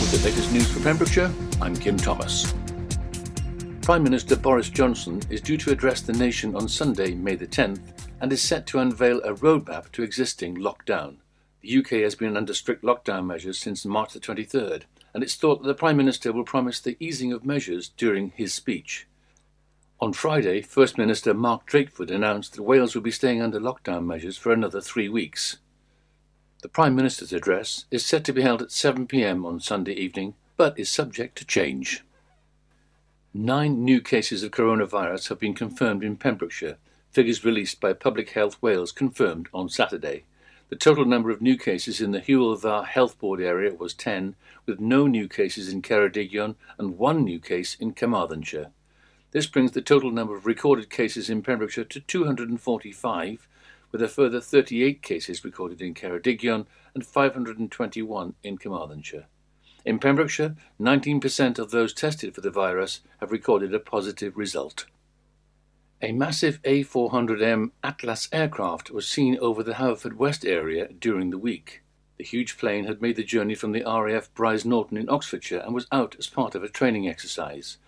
With the latest news for Pembrokeshire, I'm Kim Thomas. Prime Minister Boris Johnson is due to address the nation on Sunday, May the 10th, and is set to unveil a roadmap to existing lockdown. The UK has been under strict lockdown measures since March the 23rd, and it's thought that the Prime Minister will promise the easing of measures during his speech. On Friday, First Minister Mark Drakeford announced that Wales will be staying under lockdown measures for another three weeks. The Prime Minister's address is set to be held at 7pm on Sunday evening, but is subject to change. Nine new cases of coronavirus have been confirmed in Pembrokeshire, figures released by Public Health Wales confirmed on Saturday. The total number of new cases in the Hywel Health Board area was 10, with no new cases in Ceredigion and one new case in Carmarthenshire. This brings the total number of recorded cases in Pembrokeshire to 245, with a further 38 cases recorded in Ceredigion and 521 in Carmarthenshire. In Pembrokeshire, 19% of those tested for the virus have recorded a positive result. A massive A400M Atlas aircraft was seen over the Haverfordwest area during the week. The huge plane had made the journey from the RAF Brize Norton in Oxfordshire and was out as part of a training exercise.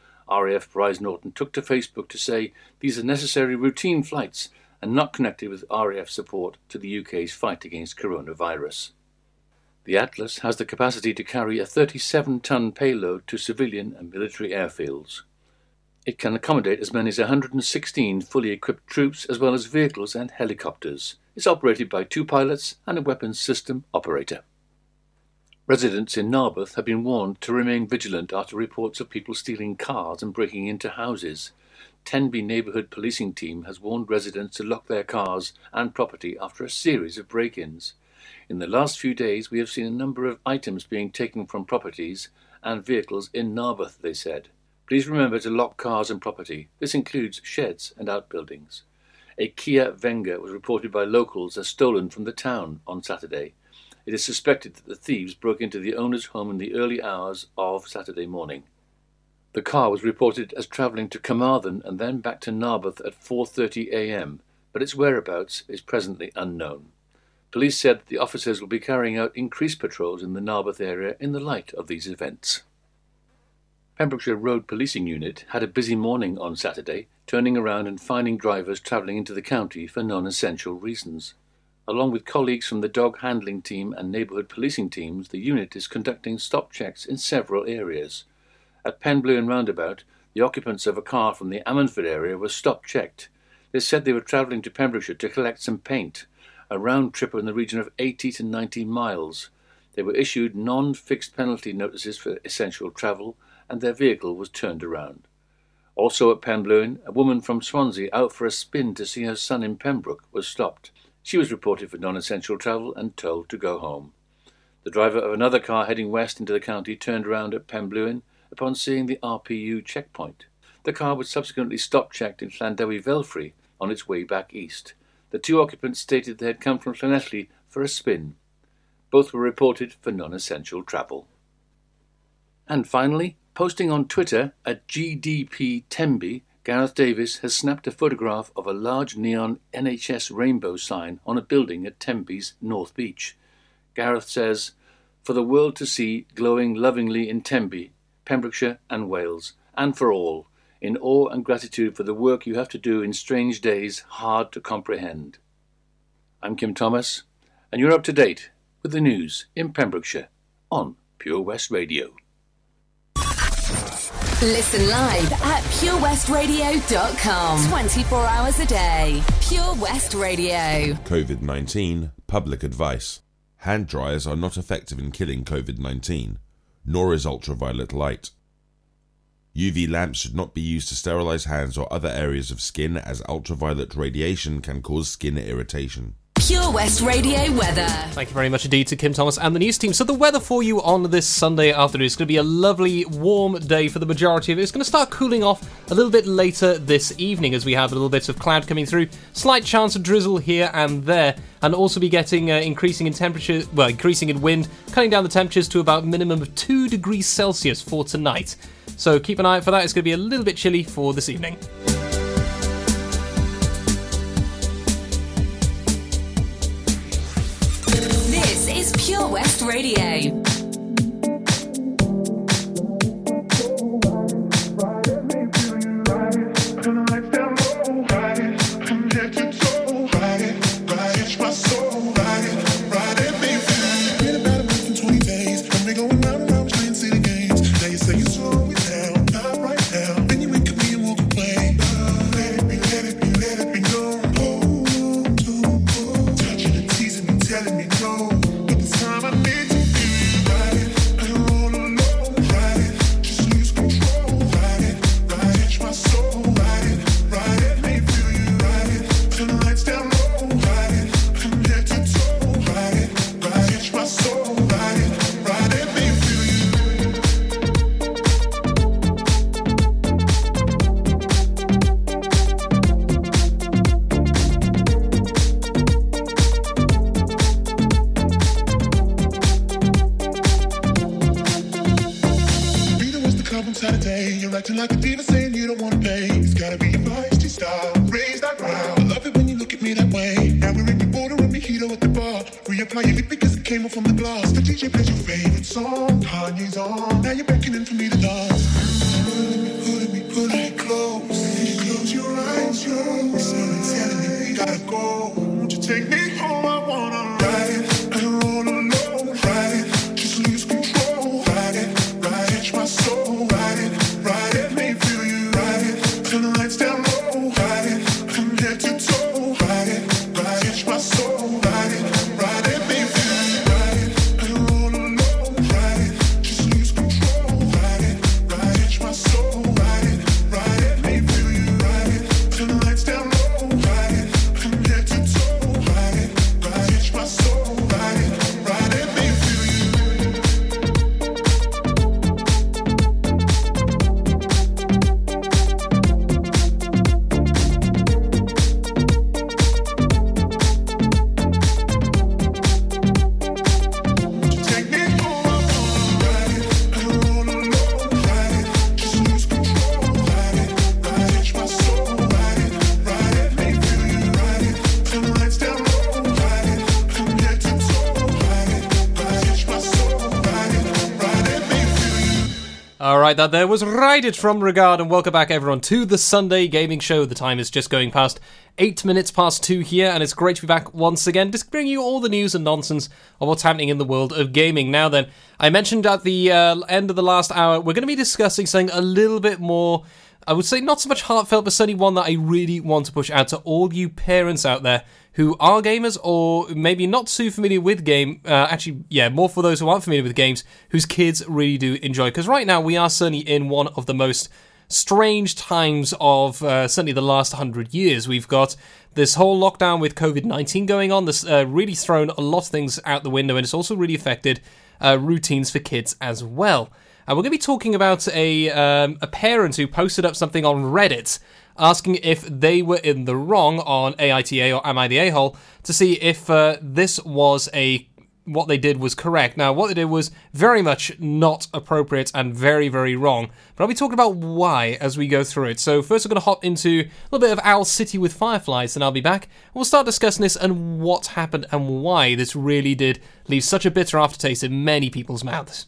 RAF Brize Norton took to Facebook to say these are necessary routine flights and not connected with RAF support to the UK's fight against coronavirus. The Atlas has the capacity to carry a 37 ton payload to civilian and military airfields. It can accommodate as many as 116 fully equipped troops as well as vehicles and helicopters. It's operated by two pilots and a weapons system operator. Residents in Narberth have been warned to remain vigilant after reports of people stealing cars and breaking into houses. Tenby Neighbourhood Policing Team has warned residents to lock their cars and property after a series of break ins. In the last few days, we have seen a number of items being taken from properties and vehicles in Narberth, they said. Please remember to lock cars and property. This includes sheds and outbuildings. A Kia Venga was reported by locals as stolen from the town on Saturday. It is suspected that the thieves broke into the owner's home in the early hours of Saturday morning. The car was reported as travelling to Carmarthen and then back to Narberth at 4:30 a.m., but its whereabouts is presently unknown. Police said that the officers will be carrying out increased patrols in the Narberth area in the light of these events. Pembrokeshire Road Policing Unit had a busy morning on Saturday, turning around and finding drivers travelling into the county for non essential reasons. Along with colleagues from the dog handling team and neighbourhood policing teams, the unit is conducting stop checks in several areas. At Penblewin Roundabout, the occupants of a car from the Ammanford area were stop checked. They said they were travelling to Pembrokeshire to collect some paint a round trip in the region of 80 to 90 miles. They were issued non fixed penalty notices for essential travel, and their vehicle was turned around. Also at Penblewin, a woman from Swansea out for a spin to see her son in Pembroke was stopped. She was reported for non essential travel and told to go home. The driver of another car heading west into the county turned around at Penblewin upon seeing the RPU checkpoint. The car was subsequently stop checked in Llandewi Velfrey on its way back east. The two occupants stated they had come from Llanelli for a spin. Both were reported for non essential travel. And finally, posting on Twitter at GDP Tenby, Gareth Davis has snapped a photograph of a large neon NHS rainbow sign on a building at Tenby's North Beach. Gareth says, For the world to see glowing lovingly in Temby, Pembrokeshire, and Wales, and for all, in awe and gratitude for the work you have to do in strange days hard to comprehend. I'm Kim Thomas, and you're up to date with the news in Pembrokeshire on Pure West Radio. Listen live at purewestradio.com. 24 hours a day. Pure West Radio. COVID 19 public advice. Hand dryers are not effective in killing COVID 19, nor is ultraviolet light. UV lamps should not be used to sterilize hands or other areas of skin as ultraviolet radiation can cause skin irritation. Pure West Radio weather. Thank you very much indeed to Kim Thomas and the news team. So, the weather for you on this Sunday afternoon is going to be a lovely warm day for the majority of it. It's going to start cooling off a little bit later this evening as we have a little bit of cloud coming through. Slight chance of drizzle here and there, and also be getting uh, increasing in temperature, well, increasing in wind, cutting down the temperatures to about minimum of 2 degrees Celsius for tonight. So, keep an eye out for that. It's going to be a little bit chilly for this evening. West Radio. Right, that there was Ride It from Regard, and welcome back everyone to the Sunday Gaming Show. The time is just going past eight minutes past two here, and it's great to be back once again, just bring you all the news and nonsense of what's happening in the world of gaming. Now then, I mentioned at the uh, end of the last hour, we're going to be discussing something a little bit more I would say not so much heartfelt, but certainly one that I really want to push out to all you parents out there who are gamers or maybe not too familiar with game. Uh, actually, yeah, more for those who aren't familiar with games whose kids really do enjoy. Because right now we are certainly in one of the most strange times of uh, certainly the last hundred years. We've got this whole lockdown with COVID nineteen going on. This uh, really thrown a lot of things out the window, and it's also really affected uh, routines for kids as well. And we're going to be talking about a um, a parent who posted up something on Reddit asking if they were in the wrong on AITA or Am I the A-hole to see if uh, this was a what they did was correct. Now, what they did was very much not appropriate and very, very wrong. But I'll be talking about why as we go through it. So, first, we're going to hop into a little bit of Owl City with Fireflies, and I'll be back. We'll start discussing this and what happened and why this really did leave such a bitter aftertaste in many people's mouths.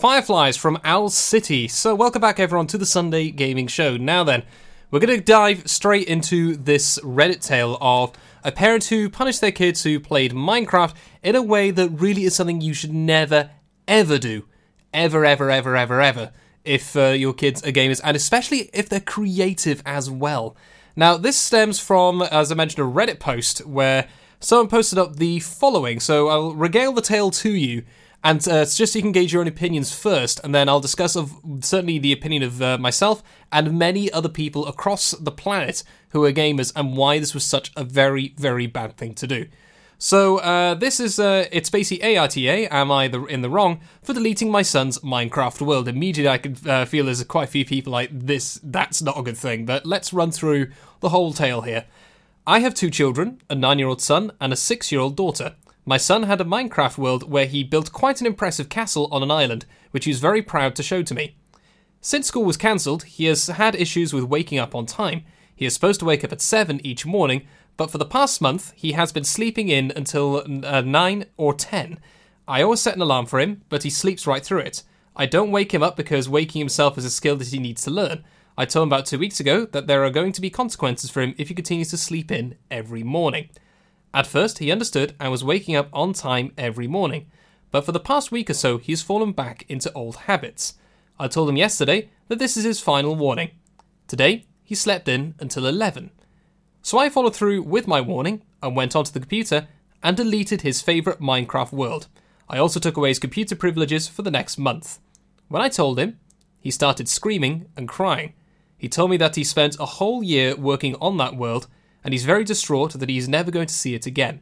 Fireflies from Owl City. So, welcome back, everyone, to the Sunday Gaming Show. Now then, we're going to dive straight into this Reddit tale of a parent who punished their kids who played Minecraft in a way that really is something you should never, ever do. Ever, ever, ever, ever, ever. If uh, your kids are gamers, and especially if they're creative as well. Now, this stems from, as I mentioned, a Reddit post where someone posted up the following. So I'll regale the tale to you, and uh, it's just so you can gauge your own opinions first, and then I'll discuss of certainly the opinion of uh, myself and many other people across the planet who are gamers, and why this was such a very, very bad thing to do. So uh, this is uh, it's basically AITA. Am I the, in the wrong for deleting my son's Minecraft world? Immediately, I could uh, feel there's quite a few people like this. That's not a good thing. But let's run through the whole tale here. I have two children, a nine-year-old son and a six-year-old daughter. My son had a Minecraft world where he built quite an impressive castle on an island, which he was very proud to show to me. Since school was cancelled, he has had issues with waking up on time. He is supposed to wake up at 7 each morning, but for the past month, he has been sleeping in until uh, 9 or 10. I always set an alarm for him, but he sleeps right through it. I don't wake him up because waking himself is a skill that he needs to learn. I told him about two weeks ago that there are going to be consequences for him if he continues to sleep in every morning. At first, he understood I was waking up on time every morning, but for the past week or so, he has fallen back into old habits. I told him yesterday that this is his final warning. Today, he slept in until 11. So I followed through with my warning and went onto the computer and deleted his favourite Minecraft world. I also took away his computer privileges for the next month. When I told him, he started screaming and crying. He told me that he spent a whole year working on that world and he's very distraught that he is never going to see it again.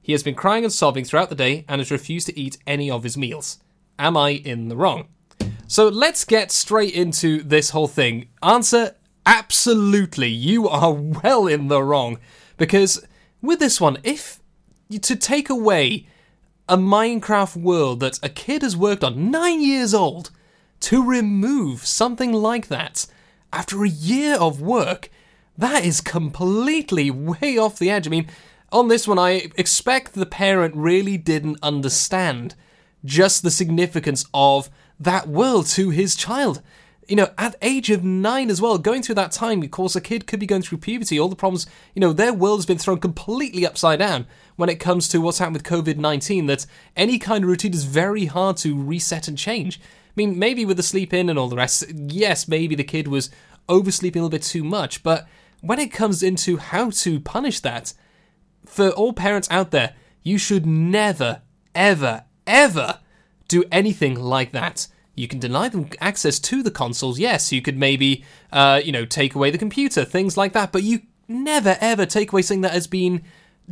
He has been crying and sobbing throughout the day and has refused to eat any of his meals. Am I in the wrong? So let's get straight into this whole thing. Answer absolutely. You are well in the wrong. Because with this one, if to take away a Minecraft world that a kid has worked on, nine years old, to remove something like that after a year of work, that is completely way off the edge. I mean, on this one, I expect the parent really didn't understand just the significance of that world to his child. You know, at age of nine as well, going through that time, of course, a kid could be going through puberty, all the problems, you know, their world has been thrown completely upside down when it comes to what's happened with COVID 19, that any kind of routine is very hard to reset and change. I mean, maybe with the sleep in and all the rest, yes, maybe the kid was oversleeping a little bit too much, but when it comes into how to punish that, for all parents out there, you should never, ever, ever do anything like that. You can deny them access to the consoles. Yes, you could maybe, uh, you know, take away the computer, things like that. But you never ever take away something that has been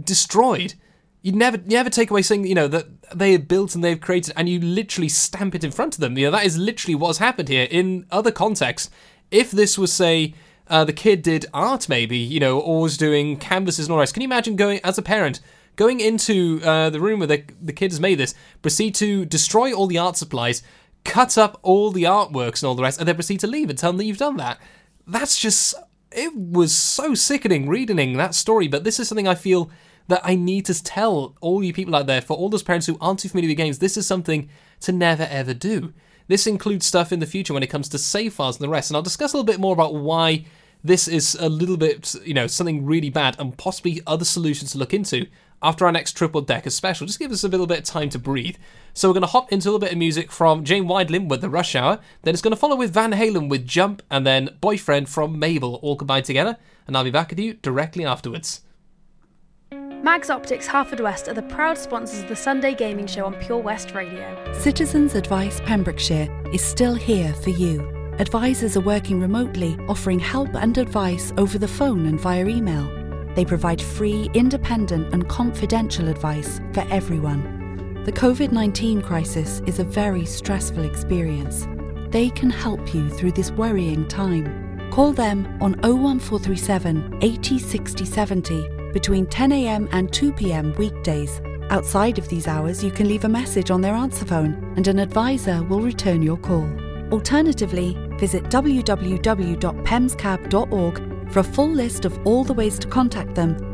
destroyed. You never, you never take away something, you know, that they have built and they've created, and you literally stamp it in front of them. You know, that is literally what's happened here. In other contexts, if this was, say, uh, the kid did art, maybe, you know, or was doing canvases and all the rest, can you imagine going, as a parent, going into uh, the room where the, the kid has made this, proceed to destroy all the art supplies, cut up all the artworks and all the rest, and then proceed to leave and tell them that you've done that? That's just. It was so sickening reading that story, but this is something I feel that I need to tell all you people out there, for all those parents who aren't too familiar with games, this is something to never ever do. This includes stuff in the future when it comes to save files and the rest, and I'll discuss a little bit more about why this is a little bit, you know, something really bad and possibly other solutions to look into after our next Triple Decker special. Just give us a little bit of time to breathe. So we're going to hop into a little bit of music from Jane Wiedlin with The Rush Hour, then it's going to follow with Van Halen with Jump, and then Boyfriend from Mabel all combined together, and I'll be back with you directly afterwards. Mags Optics Haverfordwest are the proud sponsors of the Sunday Gaming Show on Pure West Radio. Citizens Advice Pembrokeshire is still here for you. Advisors are working remotely, offering help and advice over the phone and via email. They provide free, independent, and confidential advice for everyone. The COVID 19 crisis is a very stressful experience. They can help you through this worrying time. Call them on 01437 80 60 70 between 10am and 2pm weekdays. Outside of these hours, you can leave a message on their answer phone and an advisor will return your call. Alternatively, visit www.pemscab.org for a full list of all the ways to contact them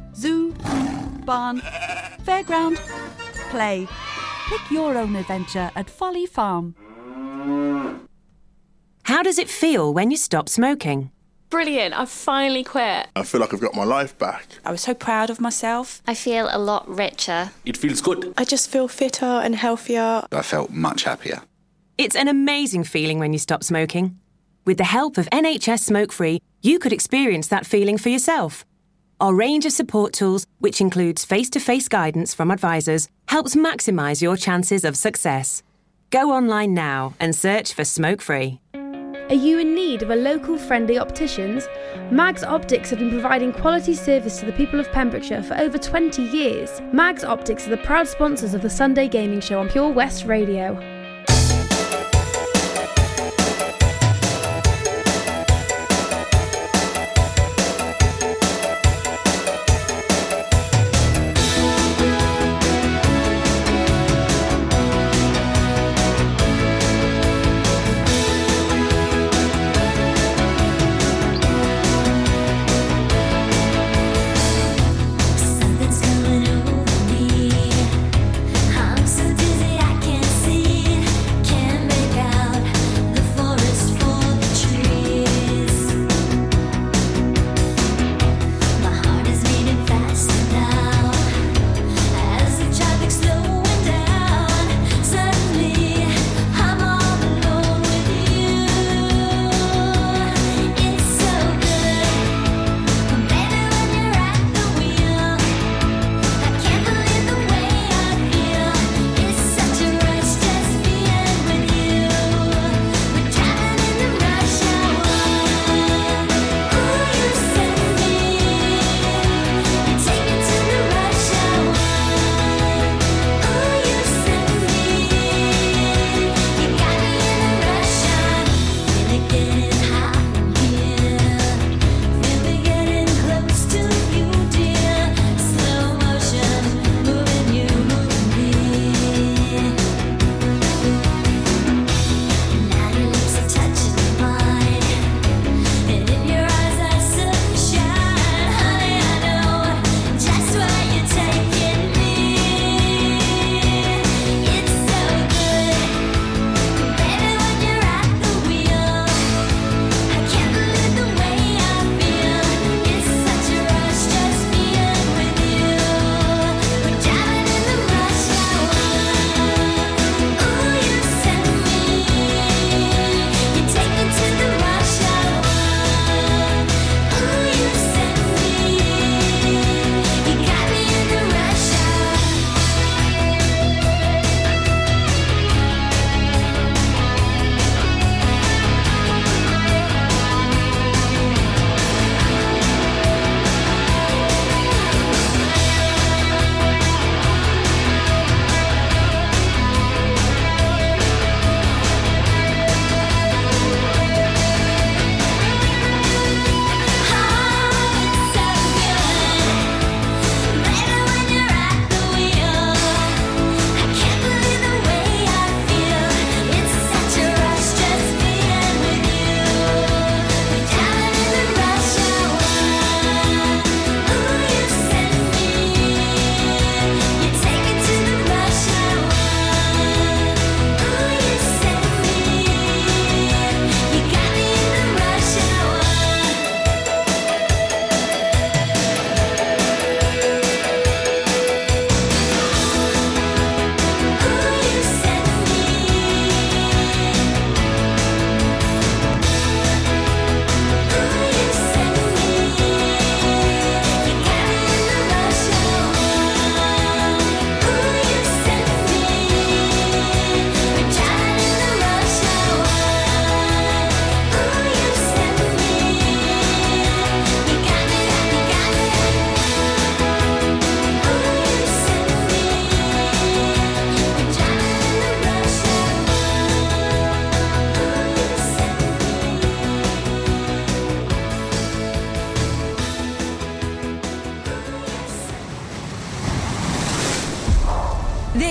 Zoo, barn, fairground, play. Pick your own adventure at Folly Farm. How does it feel when you stop smoking? Brilliant, I've finally quit. I feel like I've got my life back. I was so proud of myself. I feel a lot richer. It feels good. I just feel fitter and healthier. I felt much happier. It's an amazing feeling when you stop smoking. With the help of NHS Smoke Free, you could experience that feeling for yourself. Our range of support tools, which includes face to face guidance from advisors, helps maximise your chances of success. Go online now and search for Smoke Free. Are you in need of a local friendly opticians? Mags Optics have been providing quality service to the people of Pembrokeshire for over 20 years. Mags Optics are the proud sponsors of the Sunday Gaming Show on Pure West Radio.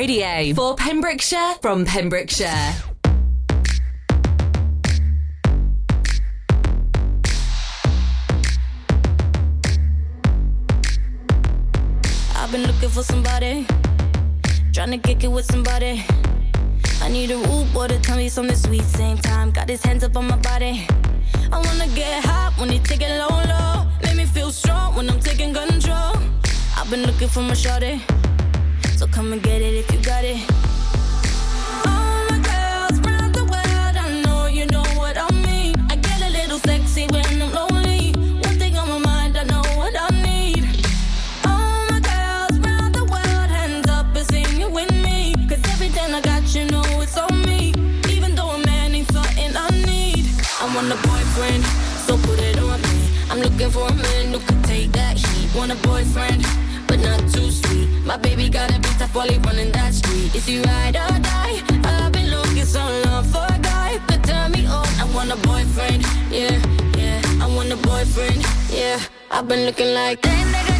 Radio. For Pembrokeshire, from Pembrokeshire. I've been looking for somebody, trying to kick it with somebody. I need a root boy to tell me something sweet. Same time, got his hands up on my body. I wanna get hot when he take it low, low. Make me feel strong when I'm taking control. I've been looking for my shorty, so come and get it if you got it. All my girls round the world, I know you know what I mean. I get a little sexy when I'm lonely. One thing on my mind, I know what I need. All my girls round the world, hands up and sing it with me. 'Cause everything I got, you know it's on me. Even though a man ain't something I need. I want a boyfriend, so put it on me. I'm looking for a man who could take that heat. Want a boyfriend, my baby got a bit tough while he running that street. Is he ride or die? I've been looking so long for a guy could turn me on. I want a boyfriend, yeah, yeah. I want a boyfriend, yeah. I've been looking like that nigga.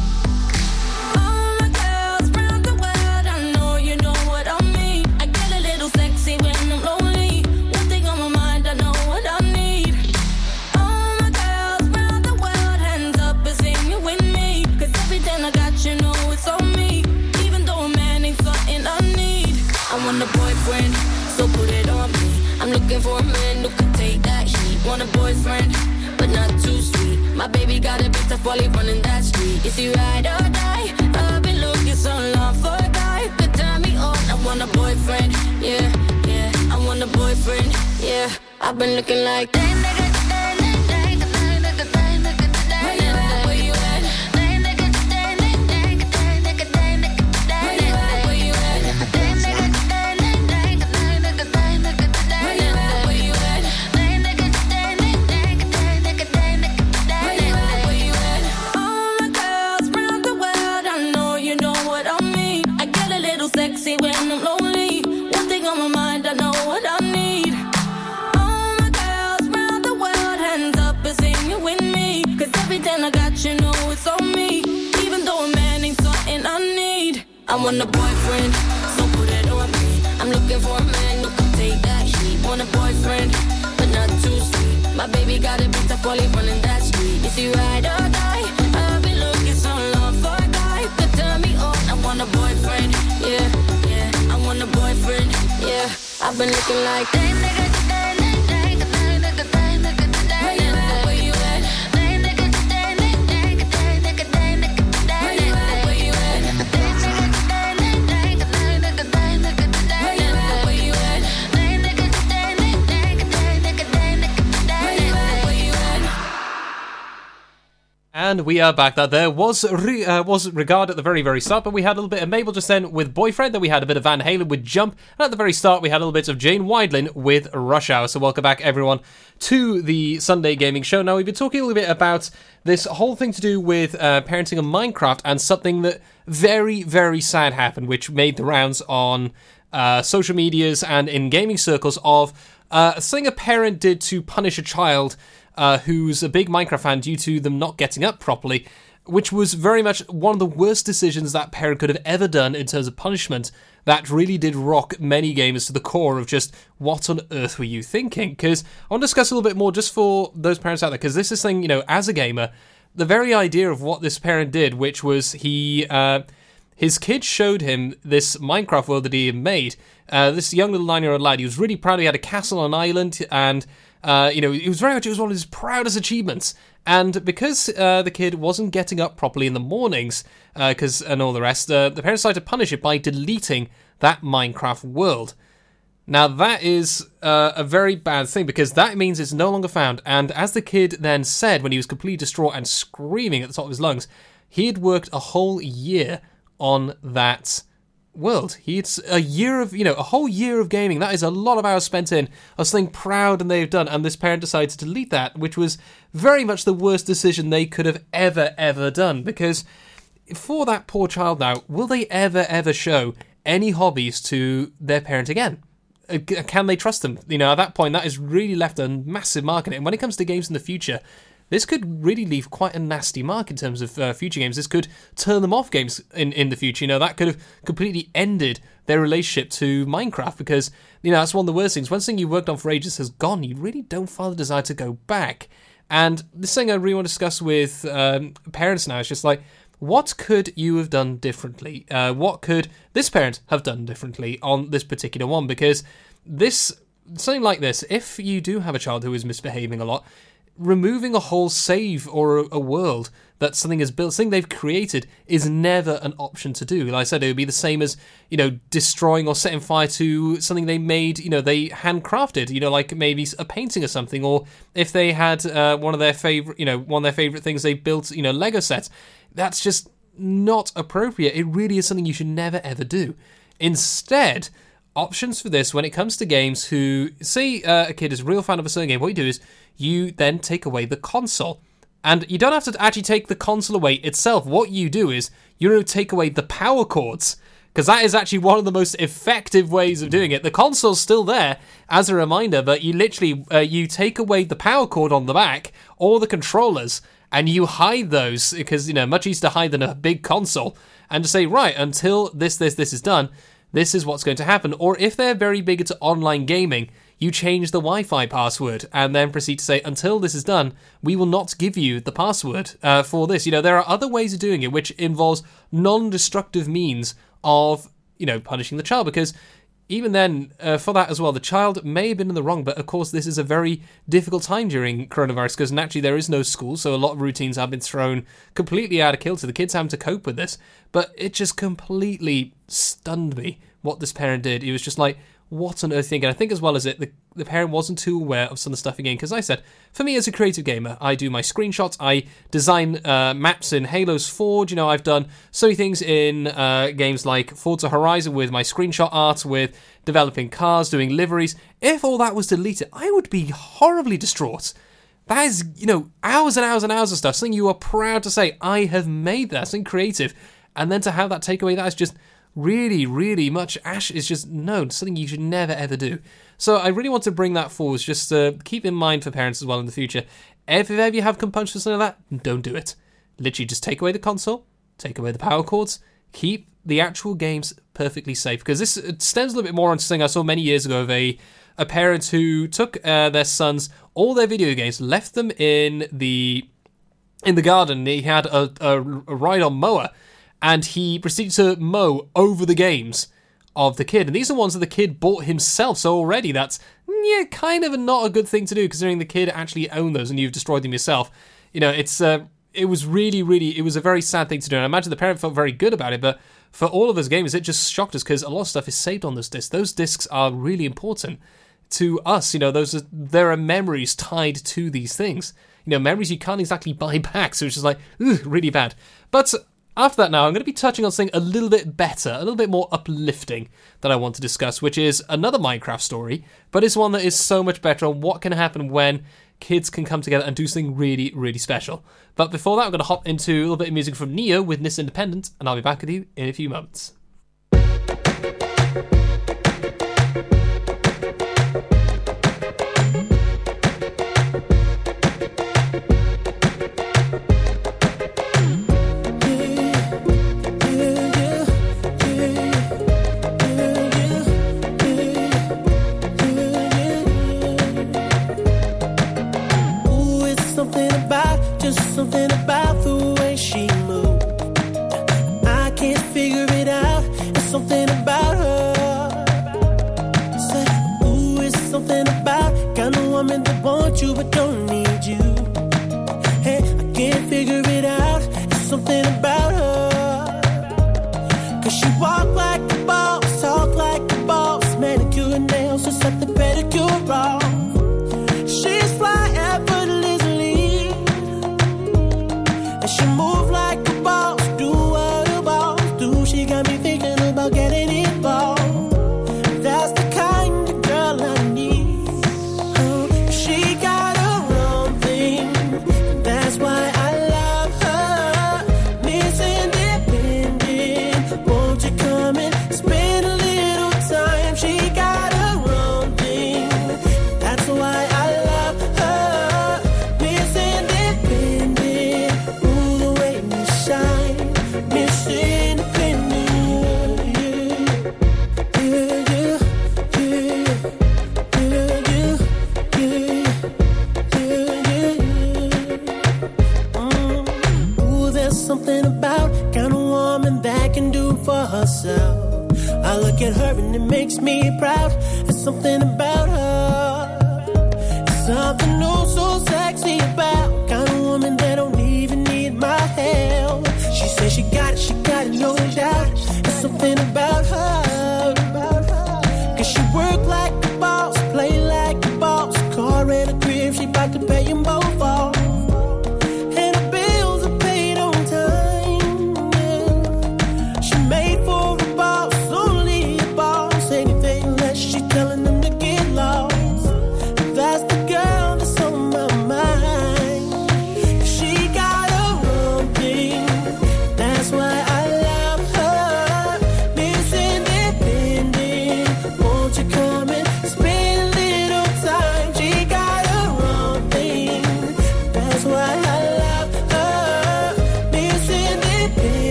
Looking for a man who can take that heat. Want a boyfriend, but not too sweet. My baby got a bit tough while he running that street. Is he ride or die? I've been looking so long for a guy could turn me on. I want a boyfriend, yeah, yeah. I want a boyfriend, yeah. I've been looking like that. Where want a boyfriend, so put it on me. I'm looking for a man who can take that heat. Want a boyfriend, but not too sweet. My baby got a bit while he running that street. Is he ride or die? I've been looking so long for a guy could turn me on. I want a boyfriend, yeah, yeah. I want a boyfriend, yeah. I've been looking like Where And we are back. That there was re- uh, was regard at the very very start, but we had a little bit of Mabel just then with Boyfriend. Then we had a bit of Van Halen with Jump, and at the very start we had a little bit of Jane Wiedlin with Rush Hour. So welcome back everyone to the Sunday Gaming Show. Now we've been talking a little bit about this whole thing to do with uh, parenting in Minecraft and something that very very sad happened, which made the rounds on uh, social medias and in gaming circles of uh, a thing a parent did to punish a child uh, who's a big Minecraft fan due to them not getting up properly, which was very much one of the worst decisions that parent could have ever done in terms of punishment. That really did rock many gamers to the core of just what on earth were you thinking? Because I want to discuss a little bit more just for those parents out there, because this is thing, you know, as a gamer, the very idea of what this parent did, which was he. Uh, his kid showed him this Minecraft world that he had made. Uh, this young little nine-year-old lad, he was really proud. He had a castle on an island, and uh, you know, it was very much it was one of his proudest achievements. And because uh, the kid wasn't getting up properly in the mornings, because and all the rest, uh, the parents decided to punish it by deleting that Minecraft world. Now that is uh, a very bad thing because that means it's no longer found. And as the kid then said when he was completely distraught and screaming at the top of his lungs, he had worked a whole year on that world. It's a year of, you know, a whole year of gaming. That is a lot of hours spent in I was something proud and they've done. And this parent decides to delete that, which was very much the worst decision they could have ever, ever done. Because for that poor child now, will they ever, ever show any hobbies to their parent again? Uh, Can they trust them? You know, at that point, that has really left a massive mark in it. And when it comes to games in the future, this could really leave quite a nasty mark in terms of uh, future games. This could turn them off games in, in the future. You know, that could have completely ended their relationship to Minecraft because, you know, that's one of the worst things. When something you worked on for ages has gone, you really don't feel the desire to go back. And this thing I really want to discuss with um, parents now is just like, what could you have done differently? Uh, what could this parent have done differently on this particular one? Because this, something like this, if you do have a child who is misbehaving a lot, removing a whole save or a, a world that something is built, something they've created, is never an option to do. Like I said, it would be the same as you know destroying or setting fire to something they made, you know, they handcrafted, you know, like maybe a painting or something, or if they had uh, one of their favorite, you know, one of their favorite things they built, you know, Lego sets. That's just not appropriate. It really is something you should never ever do. Instead, options for this when it comes to games who say uh, a kid is a real fan of a certain game, what you do is you then take away the console. And you don't have to actually take the console away itself. What you do is you take away the power cords. Because that is actually one of the most effective ways of doing it. The console's still there as a reminder, but you literally uh, you take away the power cord on the back or the controllers, and you hide those because you know much easier to hide than a big console, and to say right until this this this is done, this is what's going to happen. Or if they're very big into online gaming, you change the Wi Fi password and then proceed to say, until this is done, we will not give you the password uh, for this. You know, there are other ways of doing it which involves non destructive means of, you know, punishing the child because. Even then, uh, for that as well, the child may have been in the wrong, but of course, this is a very difficult time during coronavirus because naturally there is no school, so a lot of routines have been thrown completely out of kilter. The kids having to cope with this, but it just completely stunned me what this parent did. He was just like, what on earth thinking? I think as well as it, the, the parent wasn't too aware of some of the stuff again. Because I said, for me as a creative gamer, I do my screenshots, I design uh, maps in Halo's Forge. You know, I've done so many things in uh, games like Forza Horizon with my screenshot art, with developing cars, doing liveries. If all that was deleted, I would be horribly distraught. That is, you know, hours and hours and hours of stuff. Something you are proud to say, I have made that, something creative. And then to have that take away, that is just really, really much ash is just no, something you should never ever do. So I really want to bring that forward, just to keep in mind for parents as well in the future. If ever you have compunction for something like that, don't do it. Literally just take away the console, take away the power cords, keep the actual games perfectly safe. Because this stems a little bit more on something I saw many years ago of a a parent who took uh, their sons all their video games, left them in the in the garden. He had a, a, a ride on mower and he proceeded to mow over the games of the kid. And these are ones that the kid bought himself, so already that's yeah, kind of not a good thing to do considering the kid actually owned those and you've destroyed them yourself. You know, it's uh, it was really, really, it was a very sad thing to do. And I imagine the parent felt very good about it, but for all of those games, it just shocked us because a lot of stuff is saved on those discs. Those discs are really important to us. You know, those are, there are memories tied to these things. You know, memories you can't exactly buy back, so it's just like, really bad. But after that, now I'm going to be touching on something a little bit better, a little bit more uplifting that I want to discuss, which is another Minecraft story, but it's one that is so much better on what can happen when kids can come together and do something really, really special. But before that, I'm going to hop into a little bit of music from Ne-Yo with Miss Independent, and I'll be back with you in a few moments.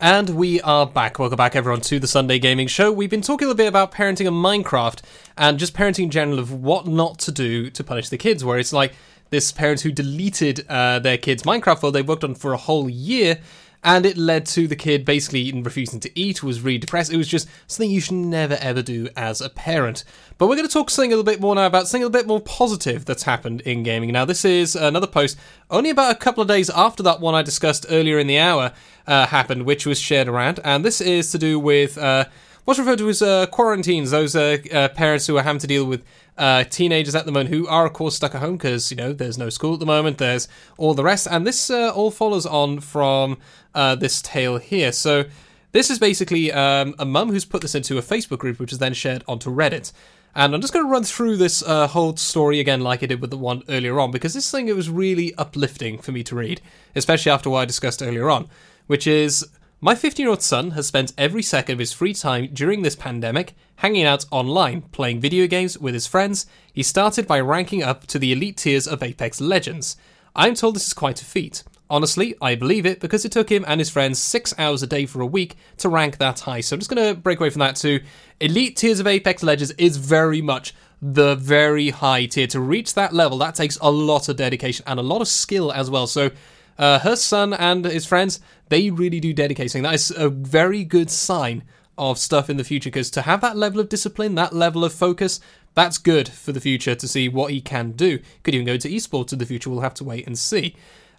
And we are back. Welcome back, everyone, to the Sunday Gaming Show. We've been talking a little bit about parenting in Minecraft and just parenting in general of what not to do to punish the kids. Where it's like this parent who deleted uh, their kid's Minecraft world they worked on for a whole year, and it led to the kid basically refusing to eat, was really depressed. It was just something you should never ever do as a parent. But we're going to talk something a little bit more now about something a little bit more positive that's happened in gaming. Now, this is another post only about a couple of days after that one I discussed earlier in the hour uh, happened, which was shared around, and this is to do with uh, what's referred to as uh, quarantines. Those uh, uh, parents who are having to deal with uh, teenagers at the moment who are, of course, stuck at home because you know there's no school at the moment. There's all the rest, and this uh, all follows on from this tale here. So. This is basically um, a mum who's put this into a Facebook group, which is then shared onto Reddit. And I'm just going to run through this uh, whole story again, like I did with the one earlier on, because this thing it was really uplifting for me to read, especially after what I discussed earlier on, which is my 15 year old son has spent every second of his free time during this pandemic hanging out online, playing video games with his friends. He started by ranking up to the elite tiers of Apex Legends. I'm told this is quite a feat. Honestly, I believe it because it took him and his friends six hours a day for a week to rank that high. So I'm just going to break away from that to elite tiers of Apex Legends is very much the very high tier. To reach that level, that takes a lot of dedication and a lot of skill as well. So uh, her son and his friends, they really do dedicating. That is a very good sign of stuff in the future because to have that level of discipline, that level of focus, that's good for the future to see what he can do. Could even go to esports in the future. We'll have to wait and see.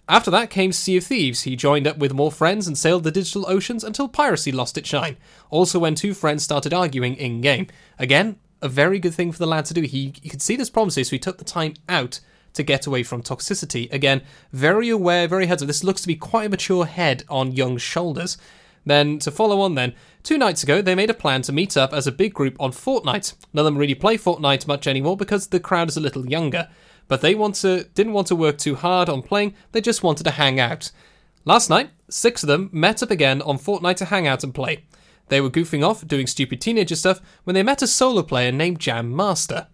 After that came Sea of Thieves. He joined up with more friends and sailed the digital oceans until piracy lost its shine. Also, when two friends started arguing in game. Again, a very good thing for the lad to do. He, he could see this problem, so he took the time out to get away from toxicity. Again, very aware, very heads up. This looks to be quite a mature head on young shoulders. Then, to follow on, then, two nights ago, they made a plan to meet up as a big group on Fortnite. None of them really play Fortnite much anymore because the crowd is a little younger but they want to didn't want to work too hard on playing, they just wanted to hang out. Last night, six of them met up again on Fortnite to hang out and play. They were goofing off, doing stupid teenager stuff, when they met a solo player named Jam Master.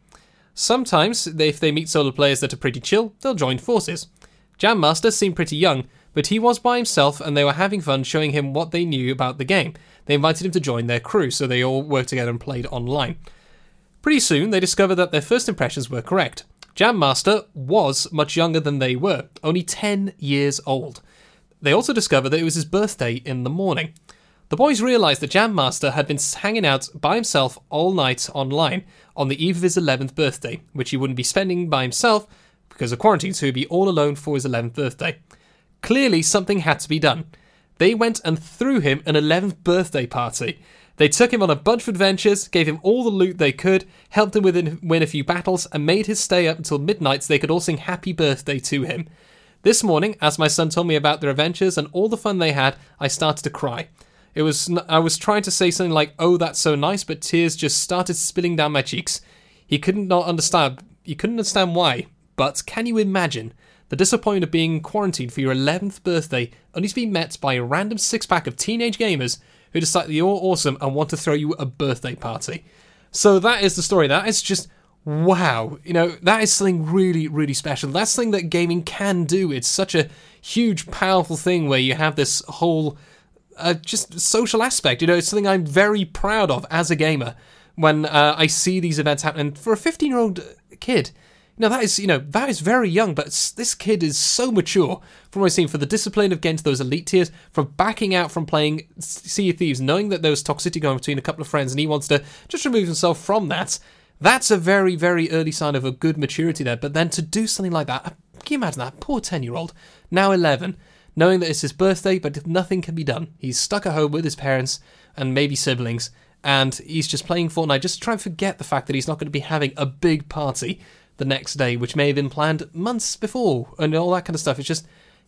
Sometimes, if they meet solo players that are pretty chill, they'll join forces. Jam Master seemed pretty young, but he was by himself and they were having fun showing him what they knew about the game. They invited him to join their crew, so they all worked together and played online. Pretty soon, they discovered that their first impressions were correct. Jam Master was much younger than they were, only 10 years old. They also discovered that it was his birthday in the morning. The boys realised that Jam Master had been hanging out by himself all night online on the eve of his 11th birthday, which he wouldn't be spending by himself because of quarantine, so he'd be all alone for his 11th birthday. Clearly, something had to be done. They went and threw him an 11th birthday party. They took him on a bunch of adventures, gave him all the loot they could, helped him win uh, win a few battles, and made his stay up until midnight so they could all sing happy birthday to him. This morning, as my son told me about their adventures and all the fun they had, I started to cry. It was I was trying to say something like, "Oh, that's so nice," but tears just started spilling down my cheeks. He couldn't not understand. He couldn't understand why. But can you imagine the disappointment of being quarantined for your 11th birthday, only to be met by a random six pack of teenage gamers who decide that you're awesome and want to throw you a birthday party. So that is the story. That is just wow. You know, that is something really, really special. That's something that gaming can do. It's such a huge, powerful thing where you have this whole just social aspect. You know, it's something I'm very proud of as a gamer when uh, I see these events happening. For a 15 year old kid, you know, that is, you know, that is very young, but this kid is so mature from what I've seen for the discipline of getting to those elite tiers, from backing out from playing Sea of Thieves, knowing that there was toxicity going between a couple of friends and he wants to just remove himself from that. That's a very, very early sign of a good maturity there. But then to do something like that, can you imagine that? Poor 10 year old, now 11, knowing that it's his birthday, but nothing can be done. He's stuck at home with his parents and maybe siblings, and he's just playing Fortnite just to try and forget the fact that he's not going to be having a big party the next day, which may have been planned months before, and all that kind of stuff. It's just,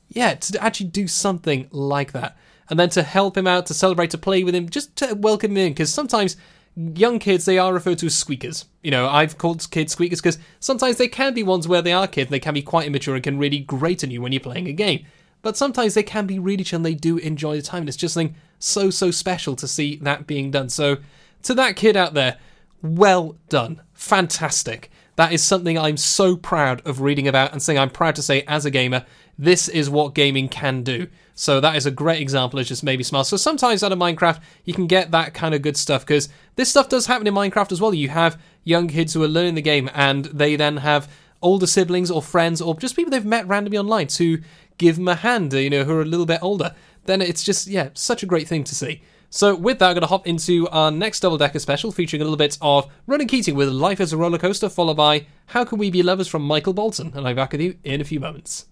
yeah, to actually do something like that. And then to help him out, to celebrate, to play with him, just to welcome him in, because sometimes young kids, they are referred to as squeakers. You know, I've called kids squeakers because sometimes they can be ones where they are kids, and they can be quite immature and can really grate on you when you're playing a game. But sometimes they can be really chill and they do enjoy the time. And it's just something so, so special to see that being done. So, to that kid out there, well done. Fantastic. That is something I'm so proud of reading about and saying I'm proud to say as a gamer, this is what gaming can do. So that is a great example of just maybe smart. So sometimes out of Minecraft, you can get that kind of good stuff because this stuff does happen in Minecraft as well. You have young kids who are learning the game and they then have older siblings or friends or just people they've met randomly online to give them a hand, you know, who are a little bit older. Then it's just, yeah, such a great thing to see. So with that, I'm going to hop into our next double decker special featuring a little bit of Ronan Keating with Life as a Roller Coaster, followed by How Can We Be Lovers from Michael Bolton. And I'll be back with you in a few moments.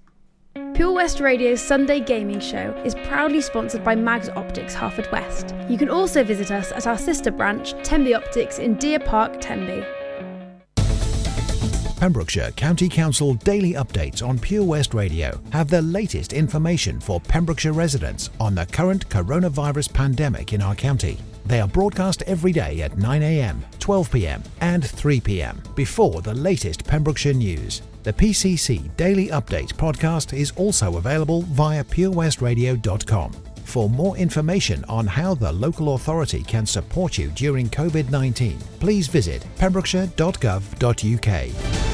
Pure West Radio's Sunday Gaming Show is proudly sponsored by Mags Optics Haverfordwest. You can also visit us at our sister branch, Tenby Optics in Deer Park, Tenby. Pembrokeshire County Council daily updates on Pure West Radio have the latest information for Pembrokeshire residents on the current coronavirus pandemic in our county. They are broadcast every day at 9am, 12pm, and 3pm before the latest Pembrokeshire news. The PCC Daily Update podcast is also available via purewestradio.com. For more information on how the local authority can support you during COVID 19, please visit pembrokeshire.gov.uk.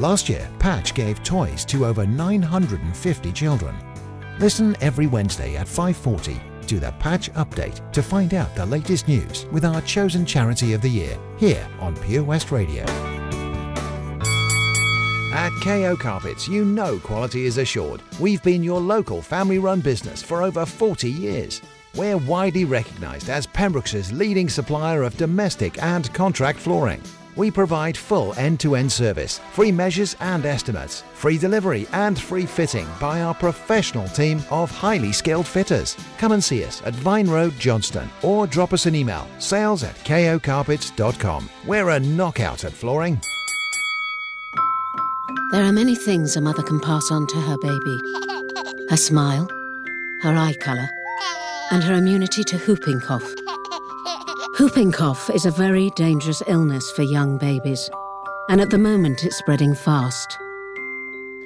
Last year, Patch gave toys to over 950 children. Listen every Wednesday at 5:40 to the Patch Update to find out the latest news with our chosen charity of the year here on Pure West Radio. At KO Carpets, you know quality is assured. We've been your local family run business for over 40 years. We're widely recognised as Pembroke's leading supplier of domestic and contract flooring. We provide full end to end service, free measures and estimates, free delivery and free fitting by our professional team of highly skilled fitters. Come and see us at Vine Road, Johnston, or drop us an email sales at kocarpets.com. We're a knockout at flooring. There are many things a mother can pass on to her baby her smile, her eye colour, and her immunity to whooping cough. Whooping cough is a very dangerous illness for young babies, and at the moment it's spreading fast.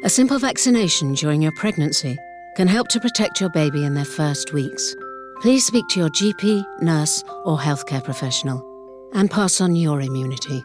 A simple vaccination during your pregnancy can help to protect your baby in their first weeks. Please speak to your GP, nurse, or healthcare professional and pass on your immunity.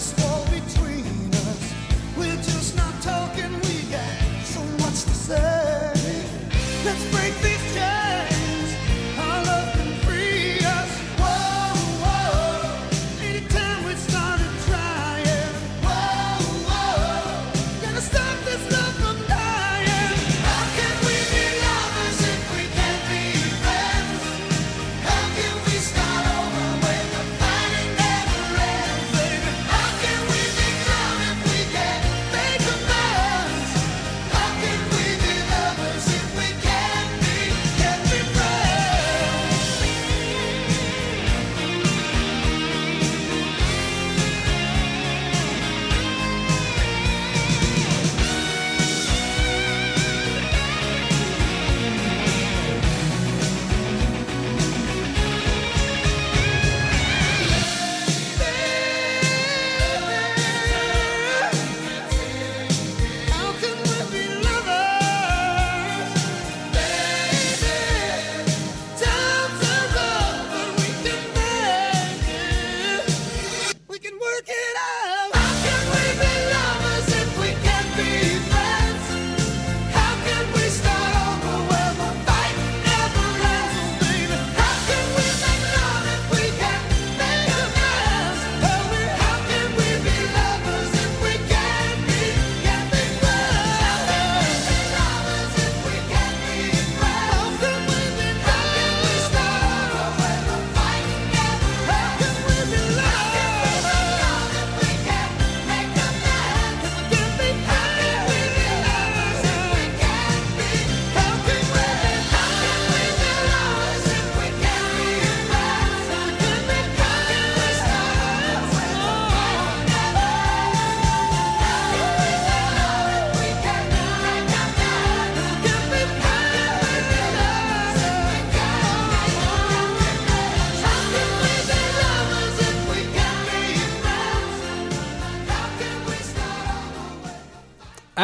just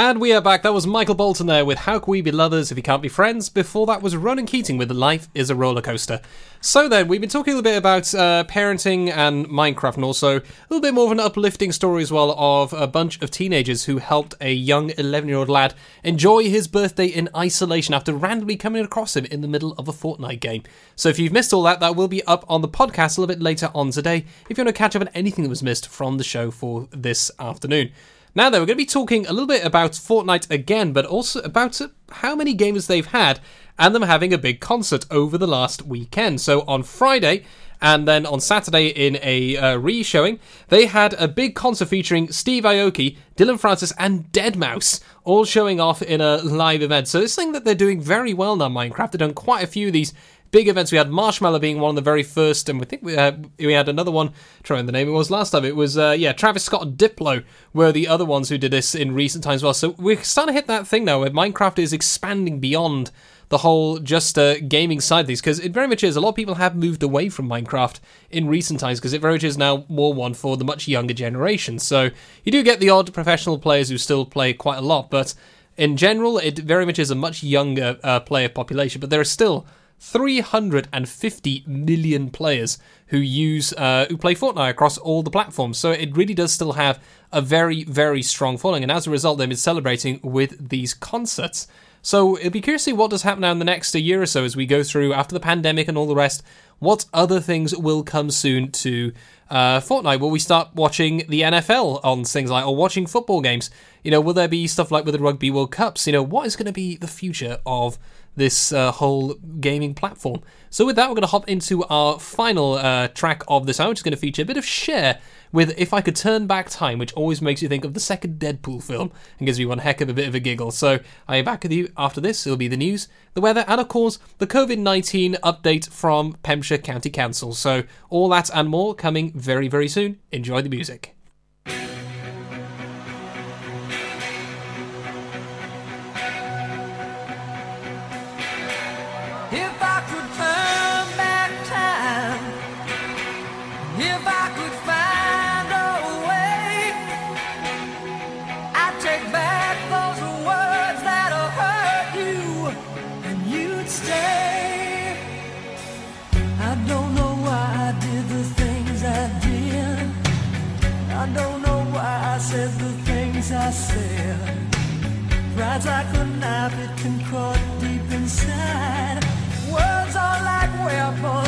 And we are back. That was Michael Bolton there with How Can We Be Lovers If You Can't Be Friends? Before that was Ronan Keating with Life is a Roller Coaster. So then, we've been talking a little bit about uh, parenting and Minecraft, and also a little bit more of an uplifting story as well of a bunch of teenagers who helped a young 11 year old lad enjoy his birthday in isolation after randomly coming across him in the middle of a Fortnite game. So if you've missed all that, that will be up on the podcast a little bit later on today if you want to catch up on anything that was missed from the show for this afternoon. Now, then, we're going to be talking a little bit about Fortnite again, but also about how many gamers they've had and them having a big concert over the last weekend. So on Friday, and then on Saturday in a uh, re-showing, they had a big concert featuring Steve Aoki, Dillon Francis, and Deadmau5, all showing off in a live event. So this thing that they're doing very well now, Minecraft. They've done quite a few of these big events. We had Marshmello being one of the very first, and we think we had, we had another one. Trying the name it was last time. It was uh, yeah, Travis Scott and Diplo were the other ones who did this in recent times as well. So we're starting to hit that thing now where Minecraft is expanding beyond the whole just uh, gaming side of these because it very much is. A lot of people have moved away from Minecraft in recent times because it very much is now more one for the much younger generation. So you do get the odd professional players who still play quite a lot, but in general, it very much is a much younger uh, player population. But there are still 350 million players who use uh, who play Fortnite across all the platforms. So it really does still have a very very strong following, and as a result, they've been celebrating with these concerts. So it'll be curious to see what does happen now in the next year or so as we go through after the pandemic and all the rest. What other things will come soon to uh, Fortnite? Will we start watching the NFL on things like or watching football games? You know, will there be stuff like with the Rugby World Cups? You know, what is going to be the future of this uh, whole gaming platform. So, with that, we're going to hop into our final uh, track of this hour, which is going to feature a bit of Cher with If I Could Turn Back Time, which always makes you think of the second Deadpool film and gives me one heck of a bit of a giggle. So, I am back with you after this. It'll be the news, the weather, and of course, the COVID 19 update from Pembrokeshire County Council. So, all that and more coming very, very soon. Enjoy the music. Pride's like a knife, it can cut deep inside. Words are like weapons,